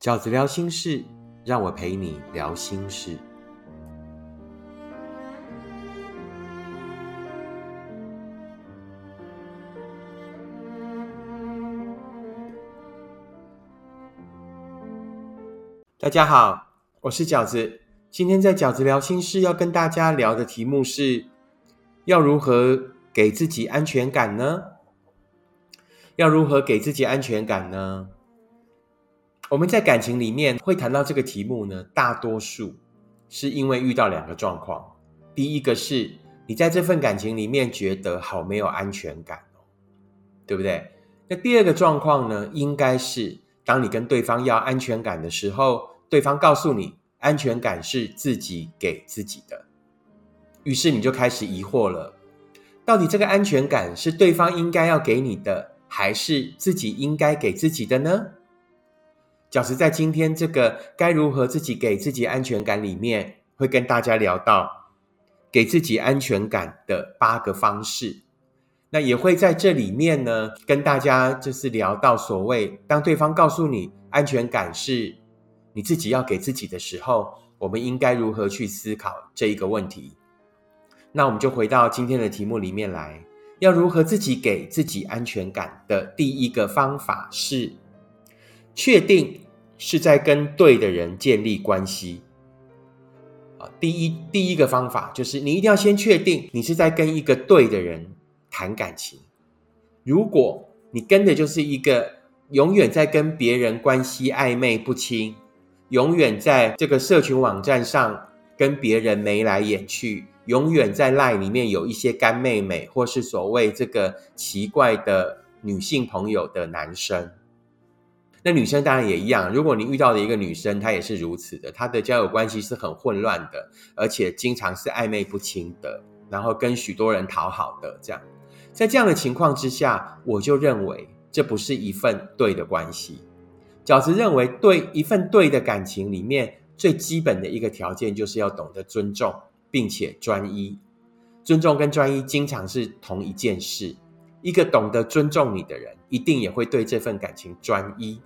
饺子聊心事，让我陪你聊心事。大家好，我是饺子。今天在饺子聊心事要跟大家聊的题目是：要如何给自己安全感呢？要如何给自己安全感呢？我们在感情里面会谈到这个题目呢，大多数是因为遇到两个状况。第一个是你在这份感情里面觉得好没有安全感哦，对不对？那第二个状况呢，应该是当你跟对方要安全感的时候。对方告诉你，安全感是自己给自己的，于是你就开始疑惑了：到底这个安全感是对方应该要给你的，还是自己应该给自己的呢？饺子在今天这个该如何自己给自己安全感里面，会跟大家聊到给自己安全感的八个方式。那也会在这里面呢，跟大家就是聊到所谓，当对方告诉你安全感是。你自己要给自己的时候，我们应该如何去思考这一个问题？那我们就回到今天的题目里面来，要如何自己给自己安全感的第一个方法是，确定是在跟对的人建立关系。啊，第一第一个方法就是你一定要先确定你是在跟一个对的人谈感情。如果你跟的就是一个永远在跟别人关系暧昧不清。永远在这个社群网站上跟别人眉来眼去，永远在赖里面有一些干妹妹，或是所谓这个奇怪的女性朋友的男生。那女生当然也一样，如果你遇到的一个女生，她也是如此的，她的交友关系是很混乱的，而且经常是暧昧不清的，然后跟许多人讨好的这样。在这样的情况之下，我就认为这不是一份对的关系。饺子认为，对一份对的感情里面，最基本的一个条件就是要懂得尊重，并且专一。尊重跟专一经常是同一件事。一个懂得尊重你的人，一定也会对这份感情专一。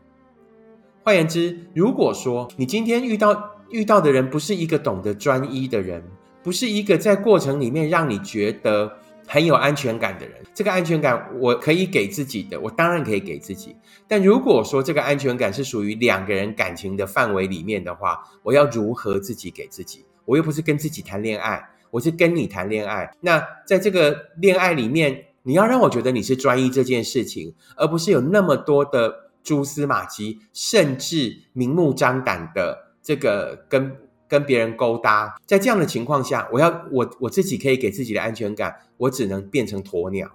换言之，如果说你今天遇到遇到的人不是一个懂得专一的人，不是一个在过程里面让你觉得。很有安全感的人，这个安全感我可以给自己的，我当然可以给自己。但如果说这个安全感是属于两个人感情的范围里面的话，我要如何自己给自己？我又不是跟自己谈恋爱，我是跟你谈恋爱。那在这个恋爱里面，你要让我觉得你是专一这件事情，而不是有那么多的蛛丝马迹，甚至明目张胆的这个跟。跟别人勾搭，在这样的情况下，我要我我自己可以给自己的安全感，我只能变成鸵鸟，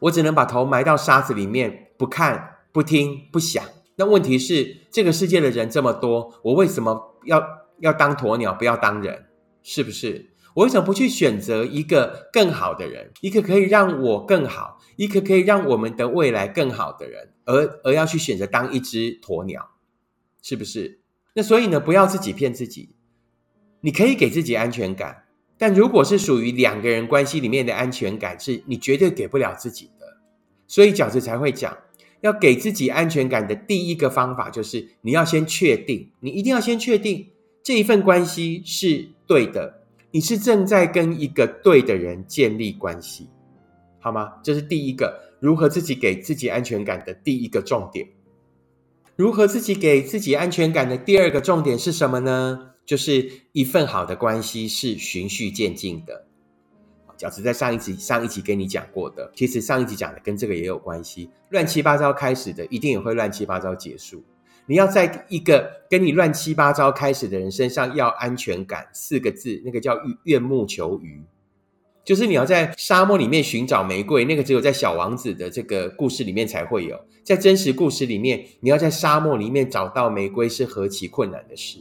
我只能把头埋到沙子里面，不看、不听、不想。那问题是，这个世界的人这么多，我为什么要要当鸵鸟，不要当人？是不是？我为什么不去选择一个更好的人，一个可以让我更好，一个可以让我们的未来更好的人，而而要去选择当一只鸵鸟？是不是？那所以呢，不要自己骗自己。你可以给自己安全感，但如果是属于两个人关系里面的安全感，是你绝对给不了自己的。所以饺子才会讲，要给自己安全感的第一个方法，就是你要先确定，你一定要先确定这一份关系是对的，你是正在跟一个对的人建立关系，好吗？这是第一个，如何自己给自己安全感的第一个重点。如何自己给自己安全感的第二个重点是什么呢？就是一份好的关系是循序渐进的。饺子在上一集上一集跟你讲过的，其实上一集讲的跟这个也有关系。乱七八糟开始的，一定也会乱七八糟结束。你要在一个跟你乱七八糟开始的人身上要安全感，四个字，那个叫怨木求鱼。就是你要在沙漠里面寻找玫瑰，那个只有在小王子的这个故事里面才会有。在真实故事里面，你要在沙漠里面找到玫瑰是何其困难的事。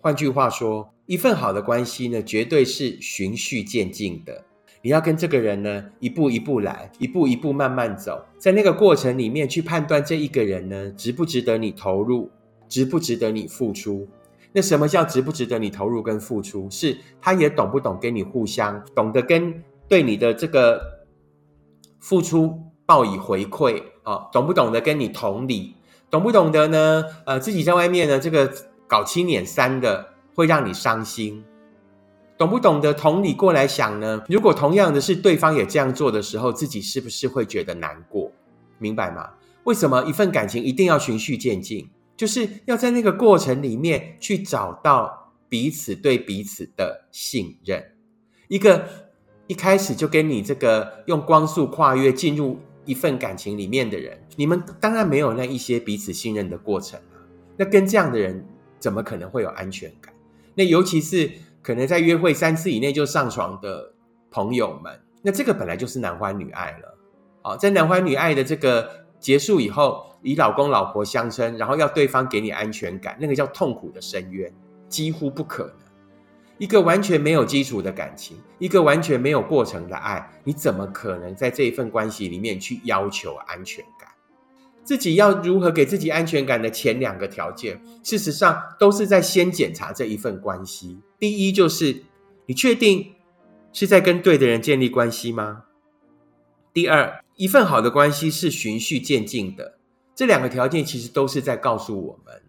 换句话说，一份好的关系呢，绝对是循序渐进的。你要跟这个人呢，一步一步来，一步一步慢慢走，在那个过程里面去判断这一个人呢，值不值得你投入，值不值得你付出。那什么叫值不值得你投入跟付出？是他也懂不懂跟你互相，懂得跟对你的这个付出报以回馈啊，懂不懂得跟你同理？懂不懂得呢？呃，自己在外面呢，这个搞七捻三的会让你伤心。懂不懂得同理过来想呢？如果同样的是对方也这样做的时候，自己是不是会觉得难过？明白吗？为什么一份感情一定要循序渐进？就是要在那个过程里面去找到彼此对彼此的信任。一个一开始就跟你这个用光速跨越进入一份感情里面的人，你们当然没有那一些彼此信任的过程啊。那跟这样的人怎么可能会有安全感？那尤其是。可能在约会三次以内就上床的朋友们，那这个本来就是男欢女爱了。哦，在男欢女爱的这个结束以后，以老公老婆相称，然后要对方给你安全感，那个叫痛苦的深渊，几乎不可能。一个完全没有基础的感情，一个完全没有过程的爱，你怎么可能在这一份关系里面去要求安全感？自己要如何给自己安全感的前两个条件，事实上都是在先检查这一份关系。第一就是你确定是在跟对的人建立关系吗？第二，一份好的关系是循序渐进的。这两个条件其实都是在告诉我们，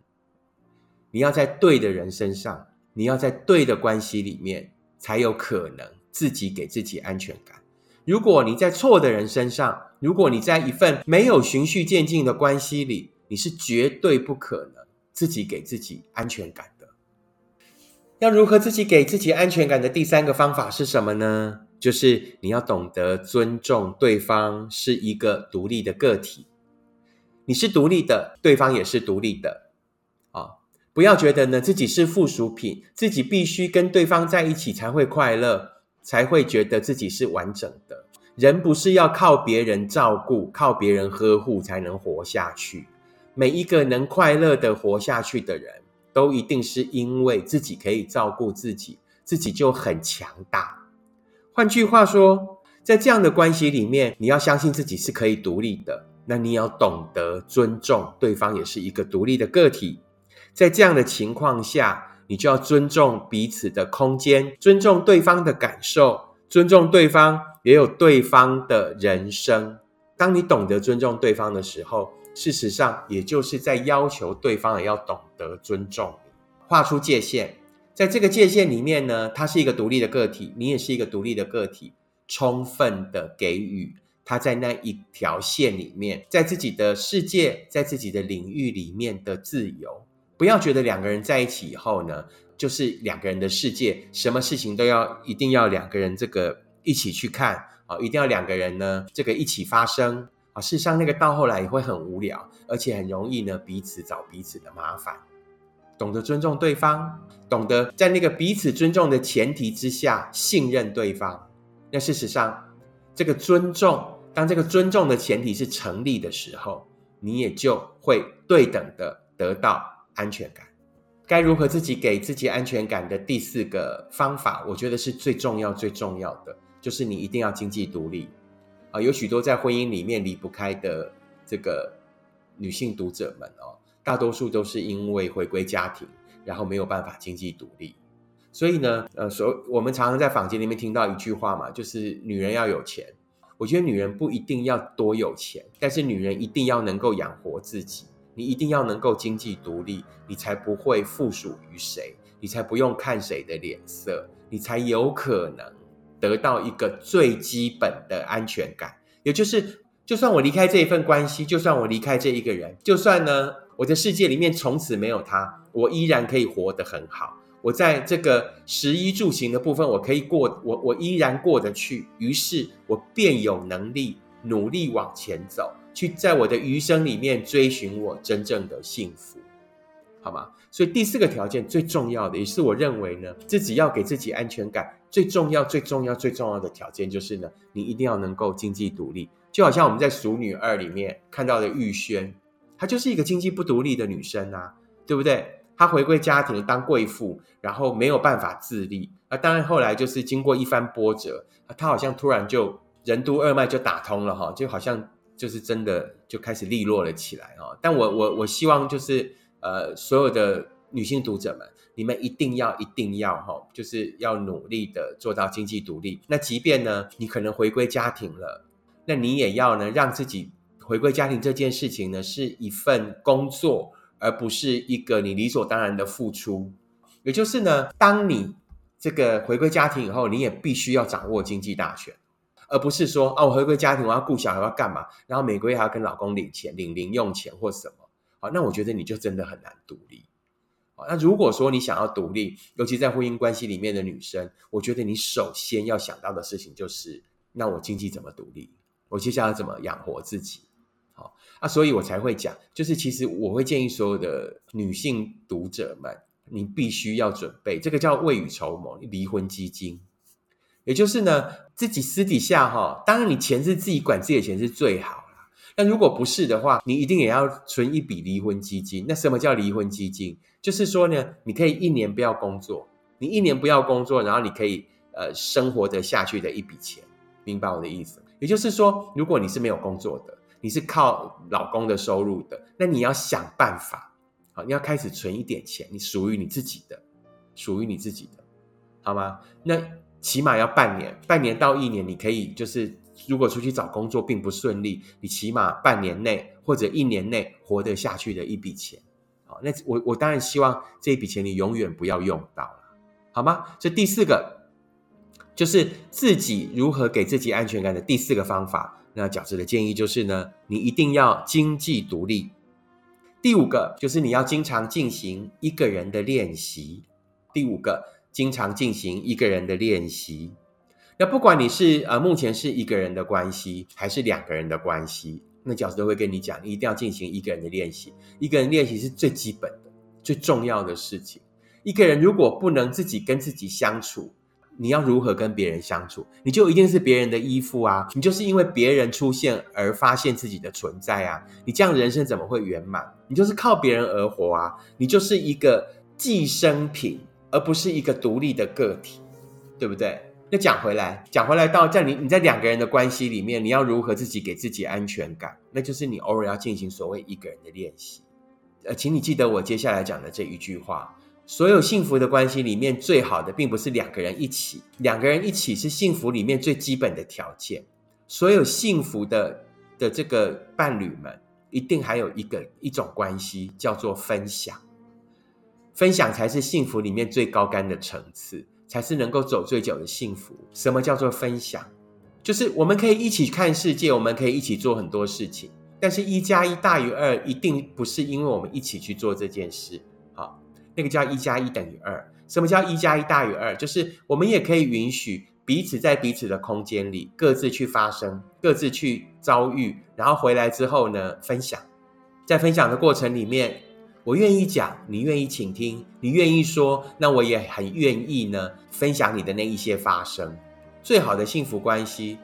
你要在对的人身上，你要在对的关系里面，才有可能自己给自己安全感。如果你在错的人身上，如果你在一份没有循序渐进的关系里，你是绝对不可能自己给自己安全感。要如何自己给自己安全感的第三个方法是什么呢？就是你要懂得尊重对方是一个独立的个体，你是独立的，对方也是独立的。啊，不要觉得呢自己是附属品，自己必须跟对方在一起才会快乐。才会觉得自己是完整的。人不是要靠别人照顾、靠别人呵护才能活下去。每一个能快乐的活下去的人，都一定是因为自己可以照顾自己，自己就很强大。换句话说，在这样的关系里面，你要相信自己是可以独立的。那你要懂得尊重对方，也是一个独立的个体。在这样的情况下。你就要尊重彼此的空间，尊重对方的感受，尊重对方也有对方的人生。当你懂得尊重对方的时候，事实上也就是在要求对方也要懂得尊重你，画出界限。在这个界限里面呢，他是一个独立的个体，你也是一个独立的个体，充分的给予他在那一条线里面，在自己的世界，在自己的领域里面的自由。不要觉得两个人在一起以后呢，就是两个人的世界，什么事情都要一定要两个人这个一起去看啊，一定要两个人呢这个一起发生啊。事实上，那个到后来也会很无聊，而且很容易呢彼此找彼此的麻烦。懂得尊重对方，懂得在那个彼此尊重的前提之下信任对方。那事实上，这个尊重，当这个尊重的前提是成立的时候，你也就会对等的得到。安全感，该如何自己给自己安全感的第四个方法，我觉得是最重要、最重要的，就是你一定要经济独立啊！有许多在婚姻里面离不开的这个女性读者们哦，大多数都是因为回归家庭，然后没有办法经济独立。所以呢，呃，所我们常常在坊间里面听到一句话嘛，就是女人要有钱。我觉得女人不一定要多有钱，但是女人一定要能够养活自己。你一定要能够经济独立，你才不会附属于谁，你才不用看谁的脸色，你才有可能得到一个最基本的安全感。也就是，就算我离开这一份关系，就算我离开这一个人，就算呢，我的世界里面从此没有他，我依然可以活得很好。我在这个食衣住行的部分，我可以过，我我依然过得去。于是，我便有能力努力往前走。去在我的余生里面追寻我真正的幸福，好吗？所以第四个条件最重要的，也是我认为呢，自己要给自己安全感最重要、最重要、最重要的条件，就是呢，你一定要能够经济独立。就好像我们在《熟女二》里面看到的玉轩，她就是一个经济不独立的女生啊，对不对？她回归家庭当贵妇，然后没有办法自立啊。当然后来就是经过一番波折，她好像突然就任督二脉就打通了哈，就好像。就是真的就开始利落了起来哈。但我我我希望就是呃，所有的女性读者们，你们一定要一定要哈，就是要努力的做到经济独立。那即便呢，你可能回归家庭了，那你也要呢，让自己回归家庭这件事情呢，是一份工作，而不是一个你理所当然的付出。也就是呢，当你这个回归家庭以后，你也必须要掌握经济大权，而不是说啊，我回归家庭，我要顾小孩，我要干嘛？然后每个月还要跟老公领钱、领零用钱或什么？好，那我觉得你就真的很难独立。好，那如果说你想要独立，尤其在婚姻关系里面的女生，我觉得你首先要想到的事情就是，那我经济怎么独立？我接下来怎么养活自己？好啊，所以我才会讲，就是其实我会建议所有的女性读者们。你必须要准备，这个叫未雨绸缪离婚基金，也就是呢，自己私底下哈，当然你钱是自己管自己的钱是最好但。如果不是的话，你一定也要存一笔离婚基金。那什么叫离婚基金？就是说呢，你可以一年不要工作，你一年不要工作，然后你可以呃生活得下去的一笔钱，明白我的意思？也就是说，如果你是没有工作的，你是靠老公的收入的，那你要想办法。好，你要开始存一点钱，你属于你自己的，属于你自己的，好吗？那起码要半年，半年到一年，你可以就是如果出去找工作并不顺利，你起码半年内或者一年内活得下去的一笔钱。好，那我我当然希望这一笔钱你永远不要用到了，好吗？这第四个就是自己如何给自己安全感的第四个方法。那饺子的建议就是呢，你一定要经济独立。第五个就是你要经常进行一个人的练习。第五个，经常进行一个人的练习。那不管你是呃目前是一个人的关系，还是两个人的关系，那饺子都会跟你讲，一定要进行一个人的练习。一个人练习是最基本的、最重要的事情。一个人如果不能自己跟自己相处，你要如何跟别人相处？你就一定是别人的依附啊！你就是因为别人出现而发现自己的存在啊！你这样人生怎么会圆满？你就是靠别人而活啊！你就是一个寄生品，而不是一个独立的个体，对不对？那讲回来，讲回来到在你你在两个人的关系里面，你要如何自己给自己安全感？那就是你偶尔要进行所谓一个人的练习。呃，请你记得我接下来讲的这一句话。所有幸福的关系里面，最好的并不是两个人一起，两个人一起是幸福里面最基本的条件。所有幸福的的这个伴侣们，一定还有一个一种关系叫做分享，分享才是幸福里面最高干的层次，才是能够走最久的幸福。什么叫做分享？就是我们可以一起看世界，我们可以一起做很多事情，但是一加一大于二，一定不是因为我们一起去做这件事。好那个叫一加一等于二。什么叫一加一大于二？就是我们也可以允许彼此在彼此的空间里各自去发生，各自去遭遇，然后回来之后呢，分享。在分享的过程里面，我愿意讲，你愿意倾听，你愿意说，那我也很愿意呢，分享你的那一些发生。最好的幸福关系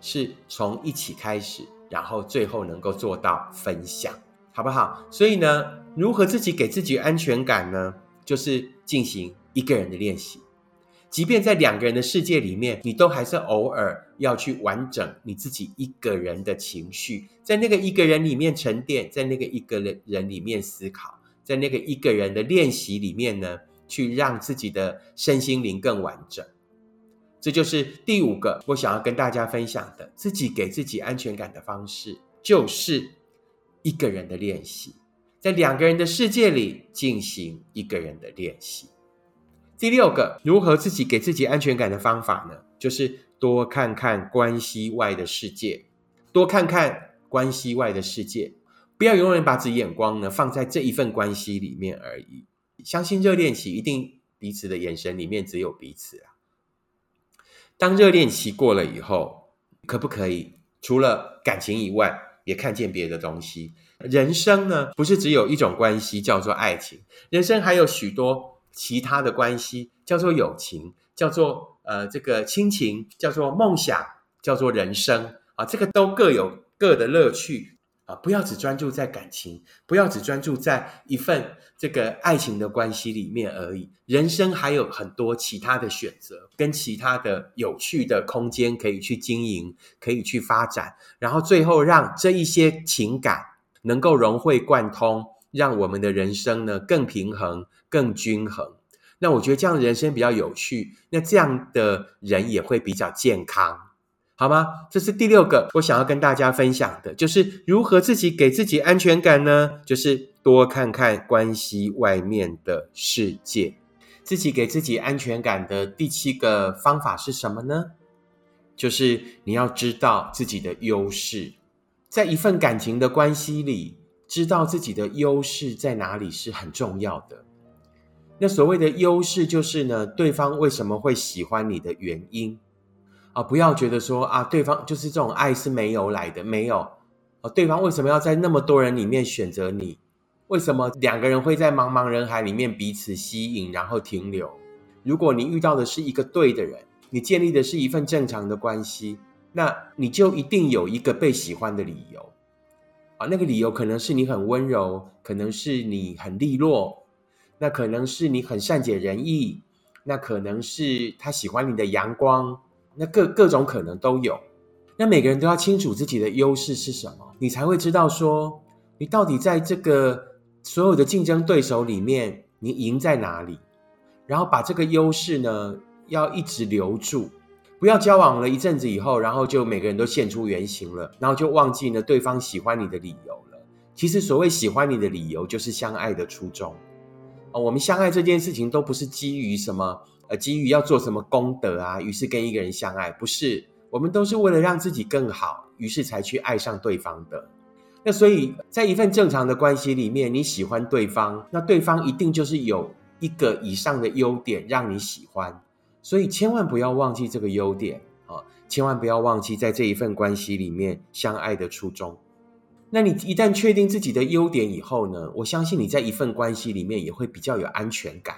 是从一起开始，然后最后能够做到分享。好不好？所以呢，如何自己给自己安全感呢？就是进行一个人的练习，即便在两个人的世界里面，你都还是偶尔要去完整你自己一个人的情绪，在那个一个人里面沉淀，在那个一个人人里面思考，在那个一个人的练习里面呢，去让自己的身心灵更完整。这就是第五个我想要跟大家分享的，自己给自己安全感的方式，就是。一个人的练习，在两个人的世界里进行一个人的练习。第六个，如何自己给自己安全感的方法呢？就是多看看关系外的世界，多看看关系外的世界，不要永远把自己眼光呢放在这一份关系里面而已。相信热恋期一定彼此的眼神里面只有彼此啊。当热恋期过了以后，可不可以除了感情以外？也看见别的东西。人生呢，不是只有一种关系叫做爱情，人生还有许多其他的关系，叫做友情，叫做呃这个亲情，叫做梦想，叫做人生啊，这个都各有各的乐趣。啊，不要只专注在感情，不要只专注在一份这个爱情的关系里面而已。人生还有很多其他的选择，跟其他的有趣的空间可以去经营，可以去发展。然后最后让这一些情感能够融会贯通，让我们的人生呢更平衡、更均衡。那我觉得这样人生比较有趣，那这样的人也会比较健康。好吗？这是第六个我想要跟大家分享的，就是如何自己给自己安全感呢？就是多看看关系外面的世界。自己给自己安全感的第七个方法是什么呢？就是你要知道自己的优势，在一份感情的关系里，知道自己的优势在哪里是很重要的。那所谓的优势，就是呢，对方为什么会喜欢你的原因啊？不要觉得说啊，对方就是这种爱是没有来的，没有啊，对方为什么要在那么多人里面选择你？为什么两个人会在茫茫人海里面彼此吸引，然后停留？如果你遇到的是一个对的人。你建立的是一份正常的关系，那你就一定有一个被喜欢的理由啊。那个理由可能是你很温柔，可能是你很利落，那可能是你很善解人意，那可能是他喜欢你的阳光，那各各种可能都有。那每个人都要清楚自己的优势是什么，你才会知道说你到底在这个所有的竞争对手里面，你赢在哪里，然后把这个优势呢。要一直留住，不要交往了一阵子以后，然后就每个人都现出原形了，然后就忘记了对方喜欢你的理由了。其实所谓喜欢你的理由，就是相爱的初衷。哦，我们相爱这件事情都不是基于什么，呃，基于要做什么功德啊，于是跟一个人相爱，不是。我们都是为了让自己更好，于是才去爱上对方的。那所以在一份正常的关系里面，你喜欢对方，那对方一定就是有一个以上的优点让你喜欢。所以千万不要忘记这个优点啊！千万不要忘记在这一份关系里面相爱的初衷。那你一旦确定自己的优点以后呢？我相信你在一份关系里面也会比较有安全感。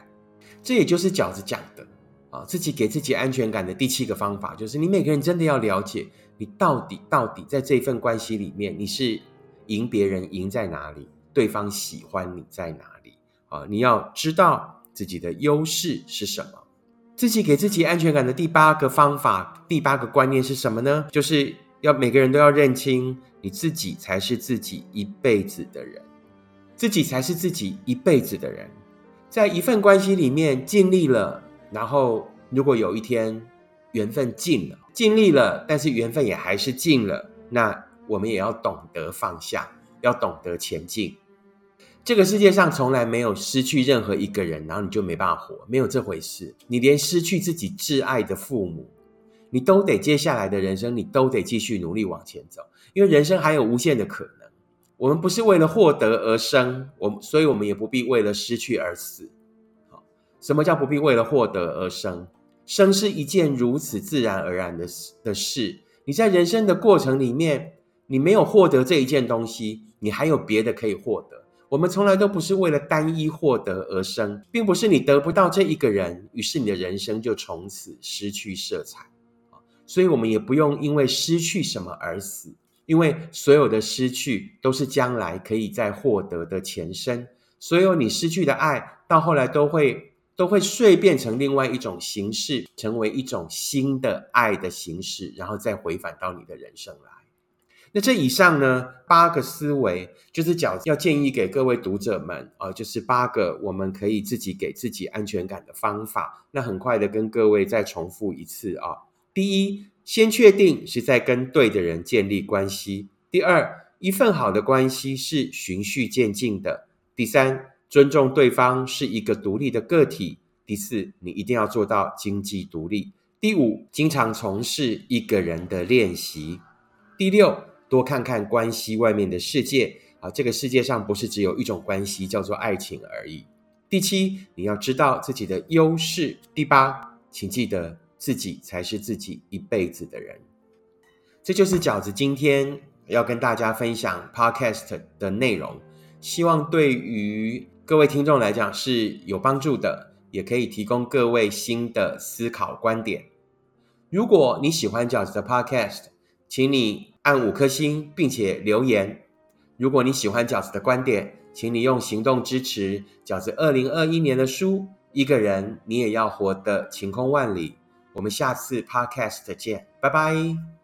这也就是饺子讲的啊，自己给自己安全感的第七个方法，就是你每个人真的要了解，你到底到底在这份关系里面，你是赢别人赢在哪里，对方喜欢你在哪里啊？你要知道自己的优势是什么。自己给自己安全感的第八个方法，第八个观念是什么呢？就是要每个人都要认清，你自己才是自己一辈子的人，自己才是自己一辈子的人。在一份关系里面尽力了，然后如果有一天缘分尽了，尽力了，但是缘分也还是尽了，那我们也要懂得放下，要懂得前进。这个世界上从来没有失去任何一个人，然后你就没办法活，没有这回事。你连失去自己挚爱的父母，你都得接下来的人生，你都得继续努力往前走，因为人生还有无限的可能。我们不是为了获得而生，我所以我们也不必为了失去而死。好，什么叫不必为了获得而生？生是一件如此自然而然的的事。你在人生的过程里面，你没有获得这一件东西，你还有别的可以获得。我们从来都不是为了单一获得而生，并不是你得不到这一个人，于是你的人生就从此失去色彩所以，我们也不用因为失去什么而死，因为所有的失去都是将来可以再获得的前身。所有你失去的爱，到后来都会都会碎变成另外一种形式，成为一种新的爱的形式，然后再回返到你的人生来。那这以上呢，八个思维就是讲要建议给各位读者们啊，就是八个我们可以自己给自己安全感的方法。那很快的跟各位再重复一次啊。第一，先确定是在跟对的人建立关系；第二，一份好的关系是循序渐进的；第三，尊重对方是一个独立的个体；第四，你一定要做到经济独立；第五，经常从事一个人的练习；第六。多看看关系外面的世界啊，这个世界上不是只有一种关系叫做爱情而已。第七，你要知道自己的优势。第八，请记得自己才是自己一辈子的人。这就是饺子今天要跟大家分享 Podcast 的内容，希望对于各位听众来讲是有帮助的，也可以提供各位新的思考观点。如果你喜欢饺子的 Podcast，请你。按五颗星，并且留言。如果你喜欢饺子的观点，请你用行动支持饺子二零二一年的书。一个人，你也要活得晴空万里。我们下次 Podcast 见，拜拜。